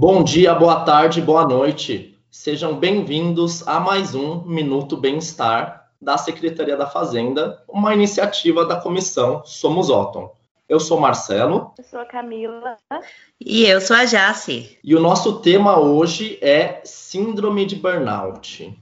Bom dia, boa tarde, boa noite. Sejam bem-vindos a mais um Minuto Bem-Estar da Secretaria da Fazenda, uma iniciativa da comissão Somos Otton. Eu sou Marcelo. Eu sou a Camila. E eu sou a Jace. E o nosso tema hoje é Síndrome de Burnout.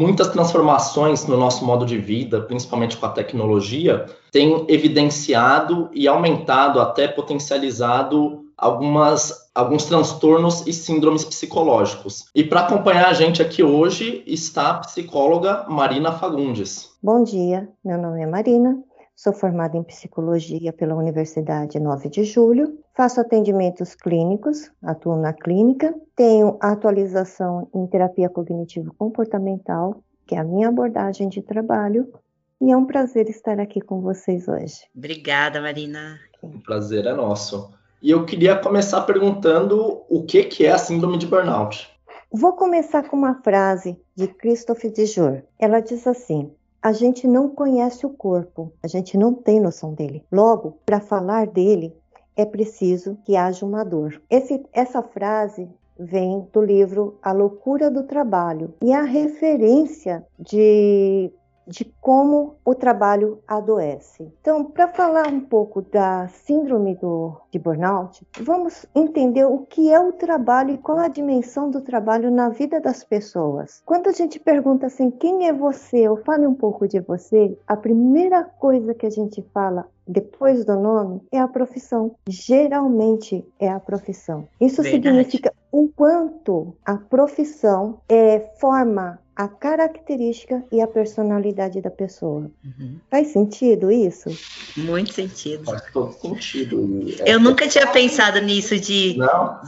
Muitas transformações no nosso modo de vida, principalmente com a tecnologia, têm evidenciado e aumentado, até potencializado algumas, alguns transtornos e síndromes psicológicos. E para acompanhar a gente aqui hoje está a psicóloga Marina Fagundes. Bom dia, meu nome é Marina, Sou formada em psicologia pela Universidade 9 de Julho, faço atendimentos clínicos, atuo na clínica, tenho atualização em terapia cognitivo-comportamental, que é a minha abordagem de trabalho, e é um prazer estar aqui com vocês hoje. Obrigada, Marina. O prazer é nosso. E eu queria começar perguntando o que, que é a síndrome de burnout. Vou começar com uma frase de Christophe Dijor. Ela diz assim: a gente não conhece o corpo, a gente não tem noção dele. Logo, para falar dele, é preciso que haja uma dor. Esse, essa frase vem do livro A Loucura do Trabalho e a referência de de como o trabalho adoece. Então, para falar um pouco da síndrome do, de burnout, vamos entender o que é o trabalho e qual a dimensão do trabalho na vida das pessoas. Quando a gente pergunta assim, quem é você, ou fale um pouco de você, a primeira coisa que a gente fala depois do nome é a profissão. Geralmente é a profissão. Isso Verdade. significa o quanto a profissão é, forma a característica e a personalidade da pessoa. Uhum. Faz sentido isso? Muito sentido. Faz todo sentido. Eu nunca tinha pensado nisso de,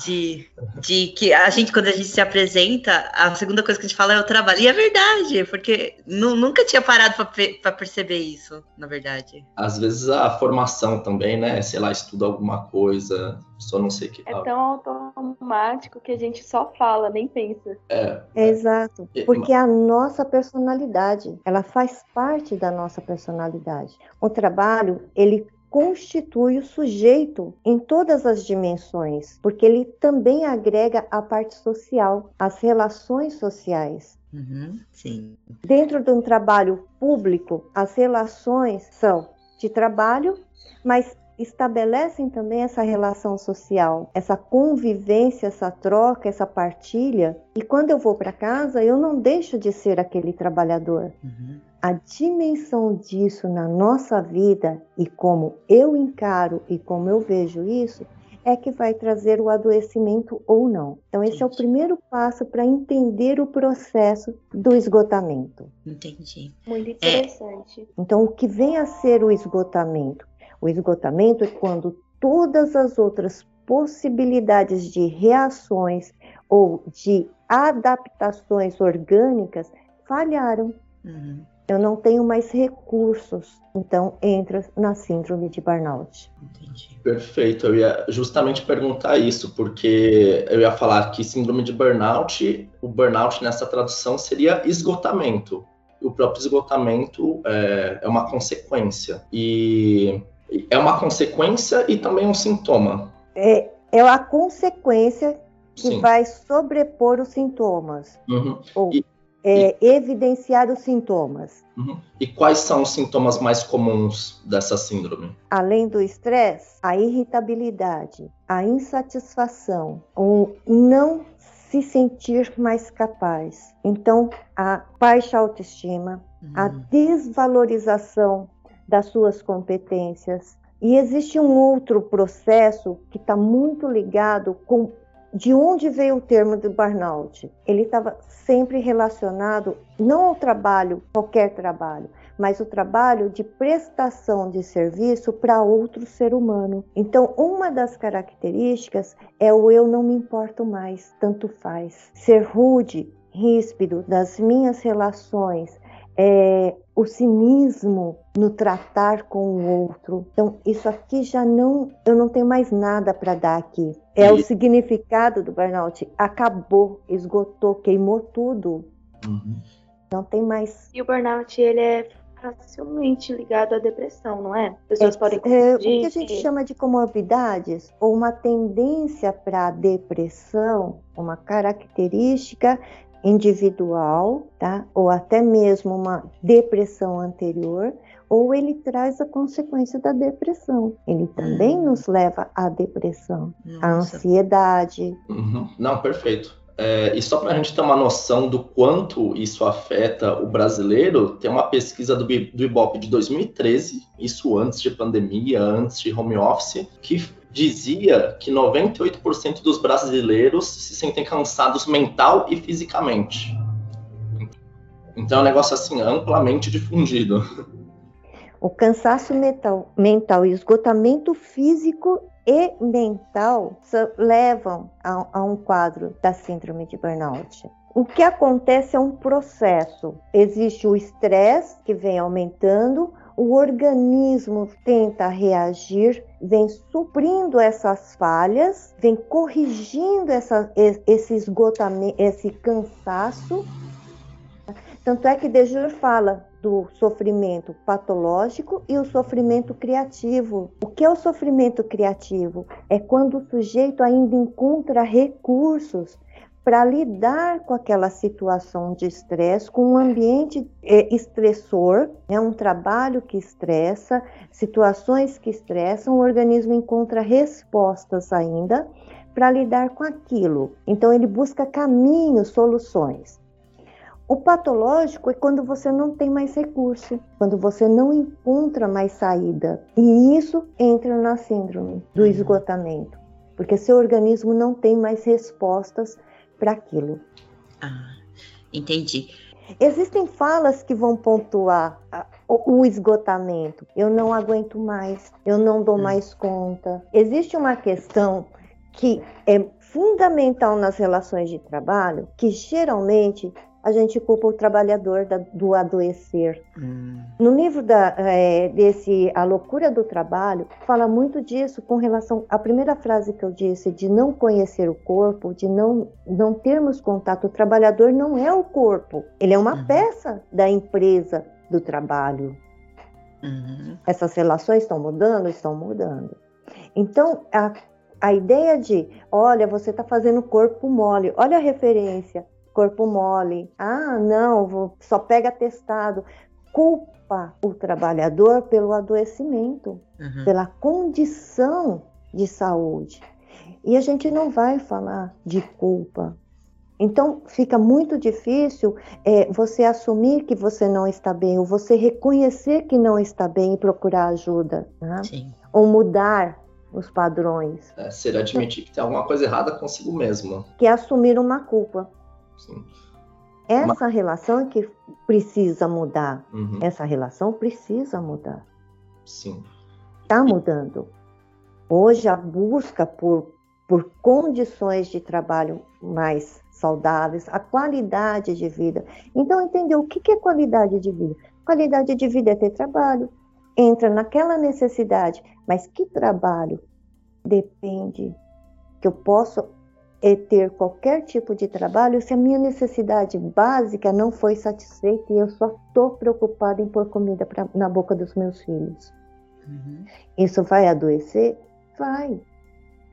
de, de que a gente, quando a gente se apresenta, a segunda coisa que a gente fala é o trabalho. E é verdade, porque nunca tinha parado para perceber isso, na verdade. Às vezes a formação também, né? Sei lá, estuda alguma coisa, só não sei o que. É tão automático que a gente só fala, nem pensa. É. é. Exato. Porque a nossa personalidade, ela faz parte da nossa personalidade. O trabalho, ele constitui o sujeito em todas as dimensões, porque ele também agrega a parte social, as relações sociais. Uhum, sim. Dentro de um trabalho público, as relações são de trabalho, mas estabelecem também essa relação social, essa convivência, essa troca, essa partilha. E quando eu vou para casa, eu não deixo de ser aquele trabalhador. Uhum. A dimensão disso na nossa vida e como eu encaro e como eu vejo isso é que vai trazer o adoecimento ou não. Então, esse Entendi. é o primeiro passo para entender o processo do esgotamento. Entendi. Muito interessante. É. Então, o que vem a ser o esgotamento? O esgotamento é quando todas as outras possibilidades de reações ou de adaptações orgânicas falharam. Uhum. Eu não tenho mais recursos, então entra na síndrome de burnout. Entendi. Perfeito. Eu ia justamente perguntar isso, porque eu ia falar que síndrome de burnout, o burnout nessa tradução seria esgotamento. O próprio esgotamento é, é uma consequência. E é uma consequência e também um sintoma. É, é a consequência que Sim. vai sobrepor os sintomas. Uhum. Ou e, é, e... evidenciar os sintomas. Uhum. E quais são os sintomas mais comuns dessa síndrome? Além do estresse, a irritabilidade, a insatisfação, o não se sentir mais capaz. Então, a baixa autoestima, uhum. a desvalorização das suas competências. E existe um outro processo que está muito ligado com de onde veio o termo de burnout. Ele estava sempre relacionado não ao trabalho, qualquer trabalho, mas o trabalho de prestação de serviço para outro ser humano. Então, uma das características é o eu não me importo mais, tanto faz. Ser rude, ríspido das minhas relações, é, o cinismo no tratar com o outro. Então, isso aqui já não, eu não tenho mais nada para dar aqui. É e... o significado do burnout. Acabou, esgotou, queimou tudo. Uhum. Não tem mais. E o burnout, ele é facilmente ligado à depressão, não é? Pessoas é, podem é, O que a gente chama de comorbidades, ou uma tendência para depressão, uma característica individual, tá? Ou até mesmo uma depressão anterior, ou ele traz a consequência da depressão. Ele também hum. nos leva à depressão, Nossa. à ansiedade. Uhum. Não, perfeito. É, e só para a gente ter uma noção do quanto isso afeta o brasileiro, tem uma pesquisa do, do Ibope de 2013, isso antes de pandemia, antes de home office, que dizia que 98% dos brasileiros se sentem cansados mental e fisicamente. Então é um negócio assim amplamente difundido. O cansaço mental, mental e esgotamento físico e mental levam a, a um quadro da síndrome de burnout. O que acontece é um processo. Existe o estresse que vem aumentando, o organismo tenta reagir, vem suprindo essas falhas, vem corrigindo essa, esse esgotamento, esse cansaço. Tanto é que Dejur fala do sofrimento patológico e o sofrimento criativo. O que é o sofrimento criativo? É quando o sujeito ainda encontra recursos para lidar com aquela situação de estresse, com um ambiente é, estressor, é um trabalho que estressa, situações que estressam, o organismo encontra respostas ainda para lidar com aquilo. Então ele busca caminhos, soluções. O patológico é quando você não tem mais recurso, quando você não encontra mais saída. E isso entra na síndrome do esgotamento, porque seu organismo não tem mais respostas para aquilo. Ah, entendi. Existem falas que vão pontuar o esgotamento. Eu não aguento mais, eu não dou hum. mais conta. Existe uma questão que é fundamental nas relações de trabalho, que geralmente a gente culpa o trabalhador da, do adoecer. Hum. No livro da, é, desse A Loucura do Trabalho, fala muito disso com relação à primeira frase que eu disse, de não conhecer o corpo, de não, não termos contato. O trabalhador não é o corpo, ele é uma uhum. peça da empresa do trabalho. Uhum. Essas relações estão mudando? Estão mudando. Então, a, a ideia de, olha, você está fazendo corpo mole, olha a referência corpo mole. Ah, não, só pega testado. Culpa o trabalhador pelo adoecimento, uhum. pela condição de saúde. E a gente não vai falar de culpa. Então fica muito difícil é, você assumir que você não está bem, ou você reconhecer que não está bem e procurar ajuda. Né? Ou mudar os padrões. É, ser admitir que tem alguma coisa errada consigo mesmo. Que é assumir uma culpa. Sim. Essa Mas... relação é que precisa mudar. Uhum. Essa relação precisa mudar. Sim. Está mudando. Hoje a busca por, por condições de trabalho mais saudáveis, a qualidade de vida. Então, entender o que é qualidade de vida? Qualidade de vida é ter trabalho. Entra naquela necessidade, mas que trabalho? Depende que eu posso é ter qualquer tipo de trabalho se a minha necessidade básica não foi satisfeita e eu só estou preocupada em pôr comida pra, na boca dos meus filhos. Uhum. Isso vai adoecer? Vai.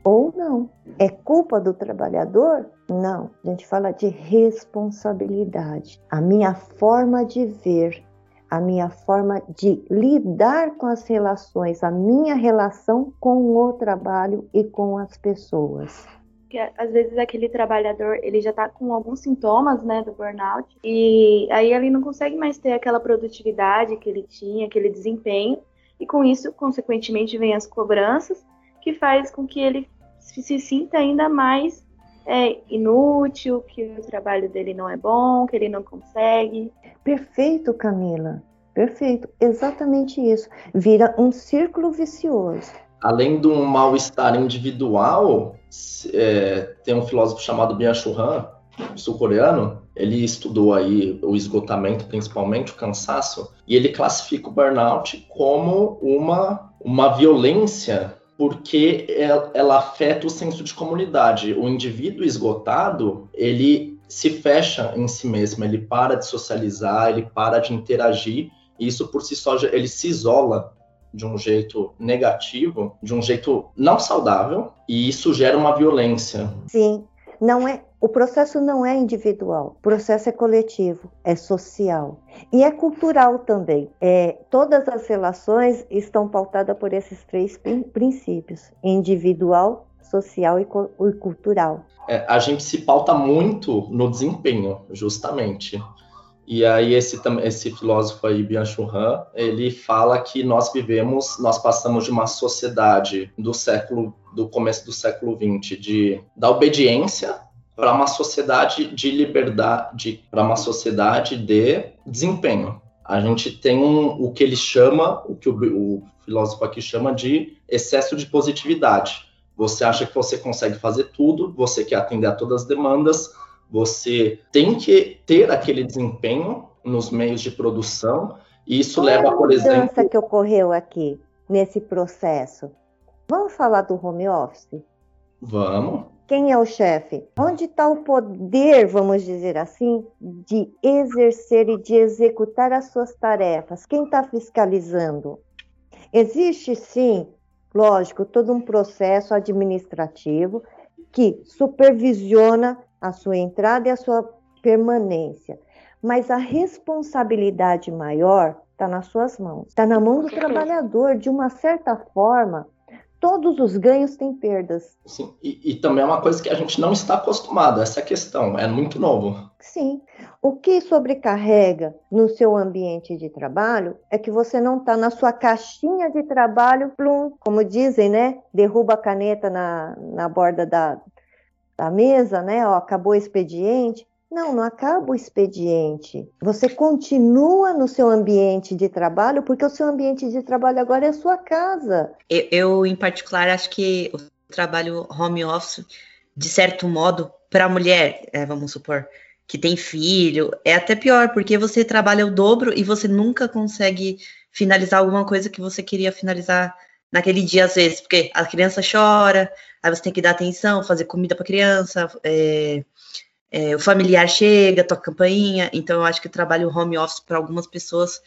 Ou não. É culpa do trabalhador? Não. A gente fala de responsabilidade. A minha forma de ver, a minha forma de lidar com as relações, a minha relação com o trabalho e com as pessoas que às vezes aquele trabalhador ele já está com alguns sintomas né, do burnout e aí ele não consegue mais ter aquela produtividade que ele tinha, aquele desempenho e com isso, consequentemente, vem as cobranças que faz com que ele se sinta ainda mais é, inútil, que o trabalho dele não é bom, que ele não consegue. Perfeito, Camila. Perfeito. Exatamente isso. Vira um círculo vicioso além de um mal-estar individual, é, tem um filósofo chamado Byung-Chul Han, sul-coreano, ele estudou aí o esgotamento, principalmente o cansaço, e ele classifica o burnout como uma, uma violência porque ela afeta o senso de comunidade. O indivíduo esgotado, ele se fecha em si mesmo, ele para de socializar, ele para de interagir, e isso por si só ele se isola de um jeito negativo, de um jeito não saudável, e isso gera uma violência. Sim, não é o processo não é individual, o processo é coletivo, é social e é cultural também. É, todas as relações estão pautadas por esses três princípios: individual, social e, e cultural. É, a gente se pauta muito no desempenho, justamente. E aí esse, esse filósofo aí, Byung-Chul Han, ele fala que nós vivemos, nós passamos de uma sociedade do século, do começo do século XX, de, da obediência para uma sociedade de liberdade, para uma sociedade de desempenho. A gente tem um, o que ele chama, o que o, o filósofo aqui chama de excesso de positividade. Você acha que você consegue fazer tudo, você quer atender a todas as demandas, você tem que ter aquele desempenho nos meios de produção, e isso Qual leva, é a por exemplo. mudança que ocorreu aqui nesse processo? Vamos falar do home office? Vamos. Quem é o chefe? Onde está o poder, vamos dizer assim, de exercer e de executar as suas tarefas? Quem está fiscalizando? Existe sim, lógico, todo um processo administrativo que supervisiona a sua entrada e a sua permanência. Mas a responsabilidade maior está nas suas mãos, está na mão do trabalhador. De uma certa forma, todos os ganhos têm perdas. Sim, e, e, também é uma coisa que a gente não está acostumado, essa questão, é muito novo. Sim, o que sobrecarrega no seu ambiente de trabalho é que você não está na sua caixinha de trabalho, plum, como dizem, né? Derruba a caneta na, na borda da, da mesa, né? Ó, acabou o expediente. Não, não acaba o expediente. Você continua no seu ambiente de trabalho, porque o seu ambiente de trabalho agora é a sua casa. Eu, eu em particular, acho que o trabalho home office, de certo modo, para a mulher, é, vamos supor, que tem filho, é até pior, porque você trabalha o dobro e você nunca consegue finalizar alguma coisa que você queria finalizar naquele dia, às vezes, porque a criança chora, aí você tem que dar atenção, fazer comida para a criança, é, é, o familiar chega, toca campainha, então eu acho que o trabalho home office para algumas pessoas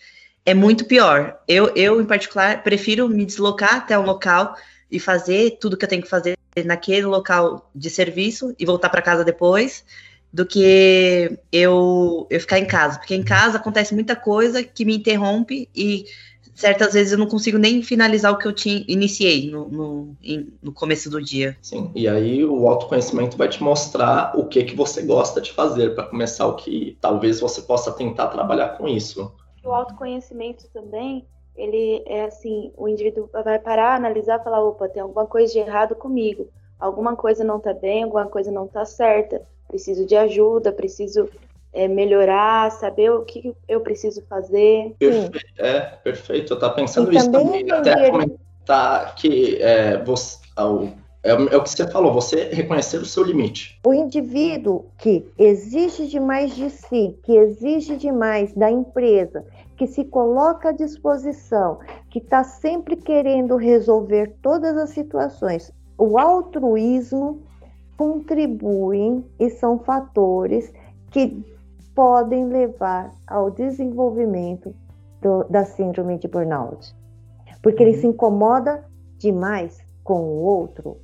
é muito pior. Eu, eu, em particular, prefiro me deslocar até um local e fazer tudo que eu tenho que fazer naquele local de serviço e voltar para casa depois, do que eu, eu ficar em casa. Porque em casa acontece muita coisa que me interrompe e certas vezes eu não consigo nem finalizar o que eu tinha, iniciei no, no, no, começo do dia. Sim, e aí o autoconhecimento vai te mostrar o que, que você gosta de fazer para começar o que talvez você possa tentar trabalhar com isso. O autoconhecimento também, ele é assim, o indivíduo vai parar, analisar, falar, opa, tem alguma coisa de errado comigo, alguma coisa não está bem, alguma coisa não está certa, preciso de ajuda, preciso é, melhorar, saber o que eu preciso fazer. É, perfeito. Eu estava pensando e isso também, também até comentar que é, você, é, é, o que você falou, você reconhecer o seu limite. O indivíduo que exige demais de si, que exige demais da empresa, que se coloca à disposição, que está sempre querendo resolver todas as situações, o altruísmo contribuem e são fatores que podem levar ao desenvolvimento do, da síndrome de burnout. Porque ele uhum. se incomoda demais com o outro,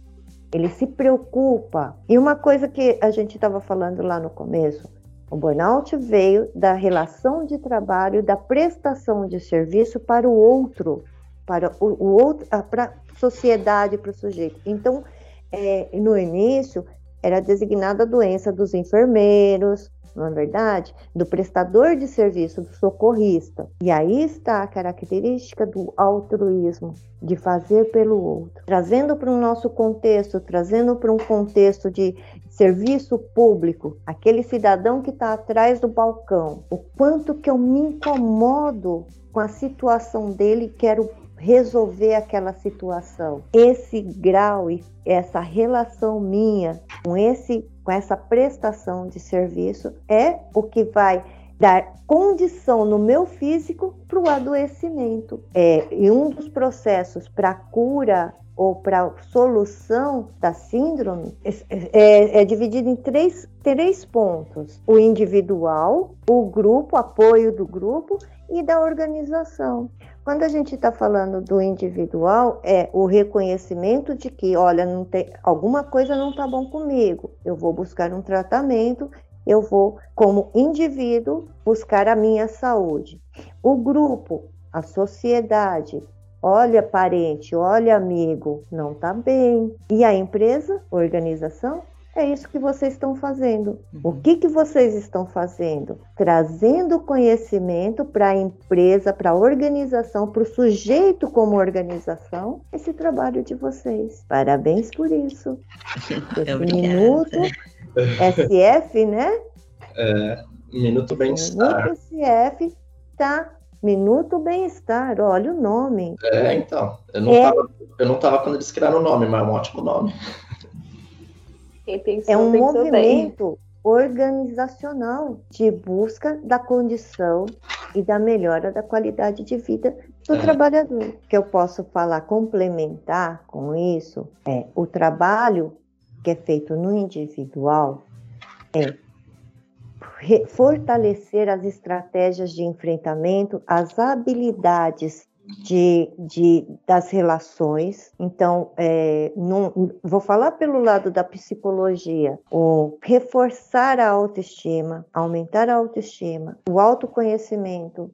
ele se preocupa. E uma coisa que a gente estava falando lá no começo, o burnout veio da relação de trabalho, da prestação de serviço para o outro, para o, o outro, para a sociedade, para o sujeito. Então, é, no início, era designada a doença dos enfermeiros, não é verdade? Do prestador de serviço, do socorrista. E aí está a característica do altruísmo, de fazer pelo outro. Trazendo para o nosso contexto, trazendo para um contexto de serviço público, aquele cidadão que está atrás do balcão, o quanto que eu me incomodo com a situação dele, quero resolver aquela situação. Esse grau e essa relação minha com esse com essa prestação de serviço é o que vai dar condição no meu físico para o adoecimento. É, e um dos processos para cura ou para solução da síndrome é, é, dividido em três, três pontos: o individual, o grupo, apoio do grupo e da organização. Quando a gente está falando do individual, é o reconhecimento de que, olha, não tem, alguma coisa não está bom comigo, eu vou buscar um tratamento, eu vou, como indivíduo, buscar a minha saúde. O grupo, a sociedade, olha parente, olha amigo, não está bem. E a empresa, organização, é isso que vocês estão fazendo. O uhum. que, que vocês estão fazendo? Trazendo conhecimento para a empresa, para a organização, para o sujeito como organização, esse trabalho de vocês. Parabéns por isso. Esse minuto SF, né? É, Minuto Bem-Estar. Minuto SF tá Minuto Bem-Estar, olha o nome. É, então. Eu não, é... eu não tava quando eles criaram o nome, mas é um ótimo nome. Pensou, é um movimento bem. organizacional de busca da condição e da melhora da qualidade de vida do é. trabalhador. O que eu posso falar, complementar com isso, é o trabalho que é feito no individual é fortalecer as estratégias de enfrentamento, as habilidades de, de, das relações. Então, é, não, vou falar pelo lado da psicologia, o reforçar a autoestima, aumentar a autoestima, o autoconhecimento,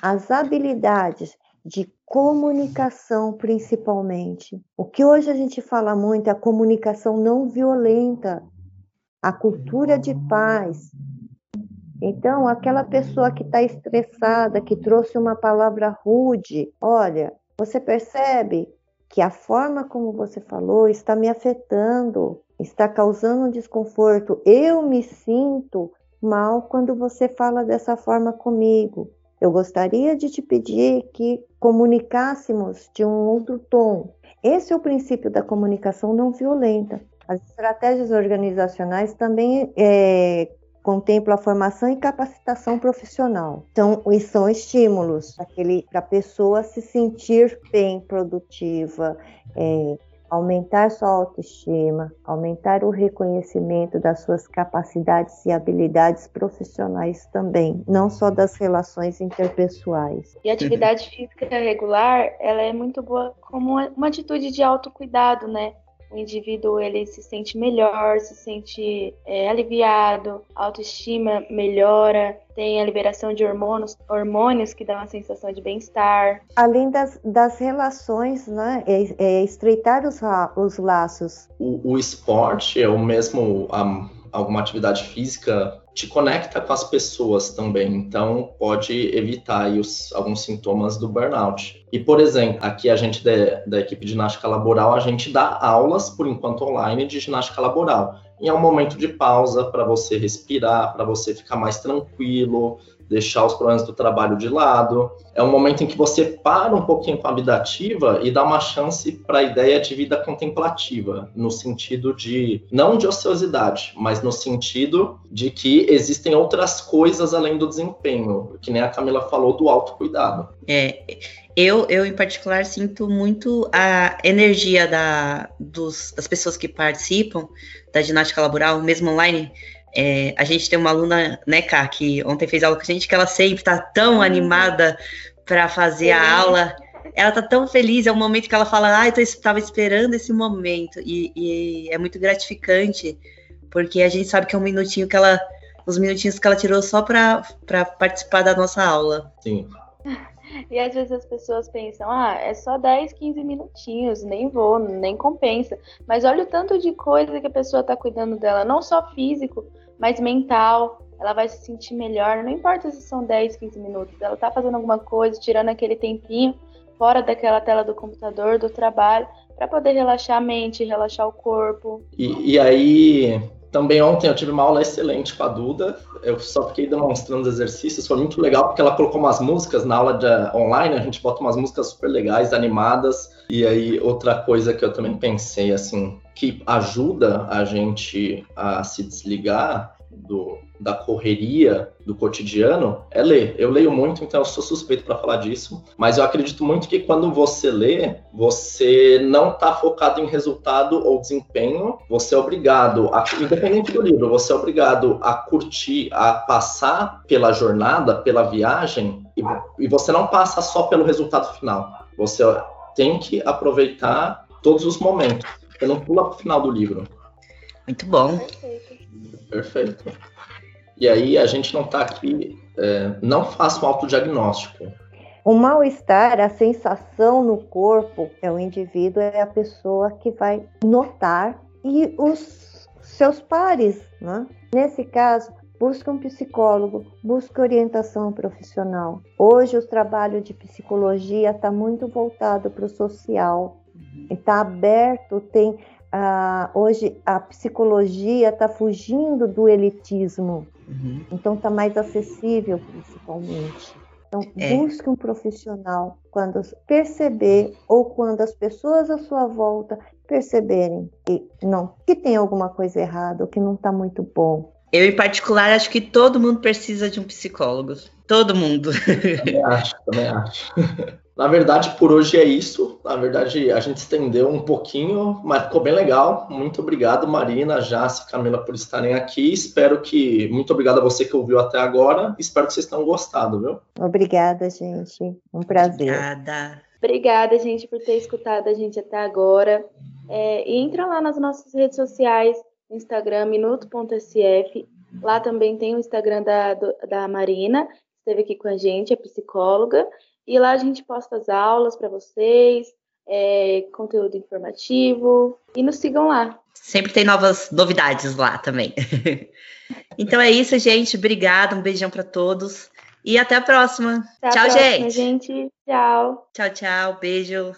as habilidades de comunicação, principalmente. O que hoje a gente fala muito é a comunicação não violenta, a cultura de paz, então, aquela pessoa que está estressada, que trouxe uma palavra rude, olha, você percebe que a forma como você falou está me afetando, está causando um desconforto. Eu me sinto mal quando você fala dessa forma comigo. Eu gostaria de te pedir que comunicássemos de um outro tom. Esse é o princípio da comunicação não violenta. As estratégias organizacionais também é, contempla a formação e capacitação profissional. Então, são estímulos para a pessoa se sentir bem, produtiva, é, aumentar sua autoestima, aumentar o reconhecimento das suas capacidades e habilidades profissionais também, não só das relações interpessoais. E a atividade física regular, ela é muito boa como uma atitude de autocuidado, né? O indivíduo ele se sente melhor, se sente é, aliviado, a autoestima melhora, tem a liberação de hormônios, hormônios que dão uma sensação de bem-estar. Além das, das relações, né? É, é estreitar os, os laços. O, o esporte é o mesmo, um, alguma atividade física te conecta com as pessoas também, então pode evitar os, alguns sintomas do burnout. E, por exemplo, aqui a gente da, da equipe de ginástica laboral, a gente dá aulas, por enquanto online, de ginástica laboral. E é um momento de pausa para você respirar, para você ficar mais tranquilo, deixar os problemas do trabalho de lado. É um momento em que você para um pouquinho com a vida ativa e dá uma chance para a ideia de vida contemplativa, no sentido de, não de ociosidade, mas no sentido de que existem outras coisas além do desempenho, que nem a Camila falou do autocuidado. É, eu, eu, em particular, sinto muito a energia da, dos, das pessoas que participam da ginástica laboral, mesmo online, é, a gente tem uma aluna, né, Ká, que ontem fez aula com a gente, que ela sempre está tão uhum. animada para fazer a aula. Ela tá tão feliz, é um momento que ela fala, ah, eu estava esperando esse momento. E, e, é muito gratificante, porque a gente sabe que é um minutinho que ela. Os minutinhos que ela tirou só para participar da nossa aula. Sim. E às vezes as pessoas pensam, ah, é só 10, 15 minutinhos, nem vou, nem compensa. Mas olha o tanto de coisa que a pessoa está cuidando dela, não só físico, mas mental. Ela vai se sentir melhor, não importa se são 10, 15 minutos. Ela está fazendo alguma coisa, tirando aquele tempinho fora daquela tela do computador, do trabalho, para poder relaxar a mente, relaxar o corpo. E, e, aí, também ontem eu tive uma aula excelente com a Duda. Eu só fiquei demonstrando os exercícios, foi muito legal porque ela colocou umas músicas na aula de, online, a gente bota umas músicas super legais, animadas. E aí, outra coisa que eu também pensei, assim, que ajuda a gente a se desligar do, da correria do cotidiano é ler. Eu leio muito, então eu sou suspeito para falar disso, mas eu acredito muito que quando você lê, você não está focado em resultado ou desempenho, você é obrigado, a, independente do livro, você é obrigado a curtir, a passar pela jornada, pela viagem, e, e você não passa só pelo resultado final. Você tem que aproveitar todos os momentos. Você não pula para o final do livro. Muito bom. Perfeito. E aí a gente não está aqui, é, não faça um autodiagnóstico. O mal-estar, a sensação no corpo, é o indivíduo, é a pessoa que vai notar e os seus pares, né? Nesse caso, busca um psicólogo, busca orientação profissional. Hoje o trabalho de psicologia está muito voltado para o social, está aberto, tem ah, hoje a psicologia está fugindo do elitismo, uhum. então está mais acessível principalmente. Então, é. busque um profissional quando perceber ou quando as pessoas à sua volta perceberem que não que tem alguma coisa errada ou que não está muito bom. Eu, em particular, acho que todo mundo precisa de um psicólogo. Todo mundo. Também acho, também acho. Na verdade, por hoje é isso. Na verdade, a gente estendeu um pouquinho, mas ficou bem legal. Muito obrigado, Marina, Jace, Camila, por estarem aqui. Espero que. Muito obrigado a você que ouviu até agora. Espero que vocês tenham gostado, viu? Obrigada, gente. Um prazer. Obrigada. Obrigada, gente, por ter escutado a gente até agora. É, e entra lá nas nossas redes sociais, Instagram, minuto.sf. Lá também tem o Instagram da, da Marina, que esteve aqui com a gente, é psicóloga. E lá a gente posta as aulas para vocês, é, conteúdo informativo. E nos sigam lá. Sempre tem novas novidades lá também. então é isso, gente. Obrigada, um beijão para todos. E até a próxima. Até tchau, a próxima, gente. gente. Tchau. Tchau, tchau. Beijo.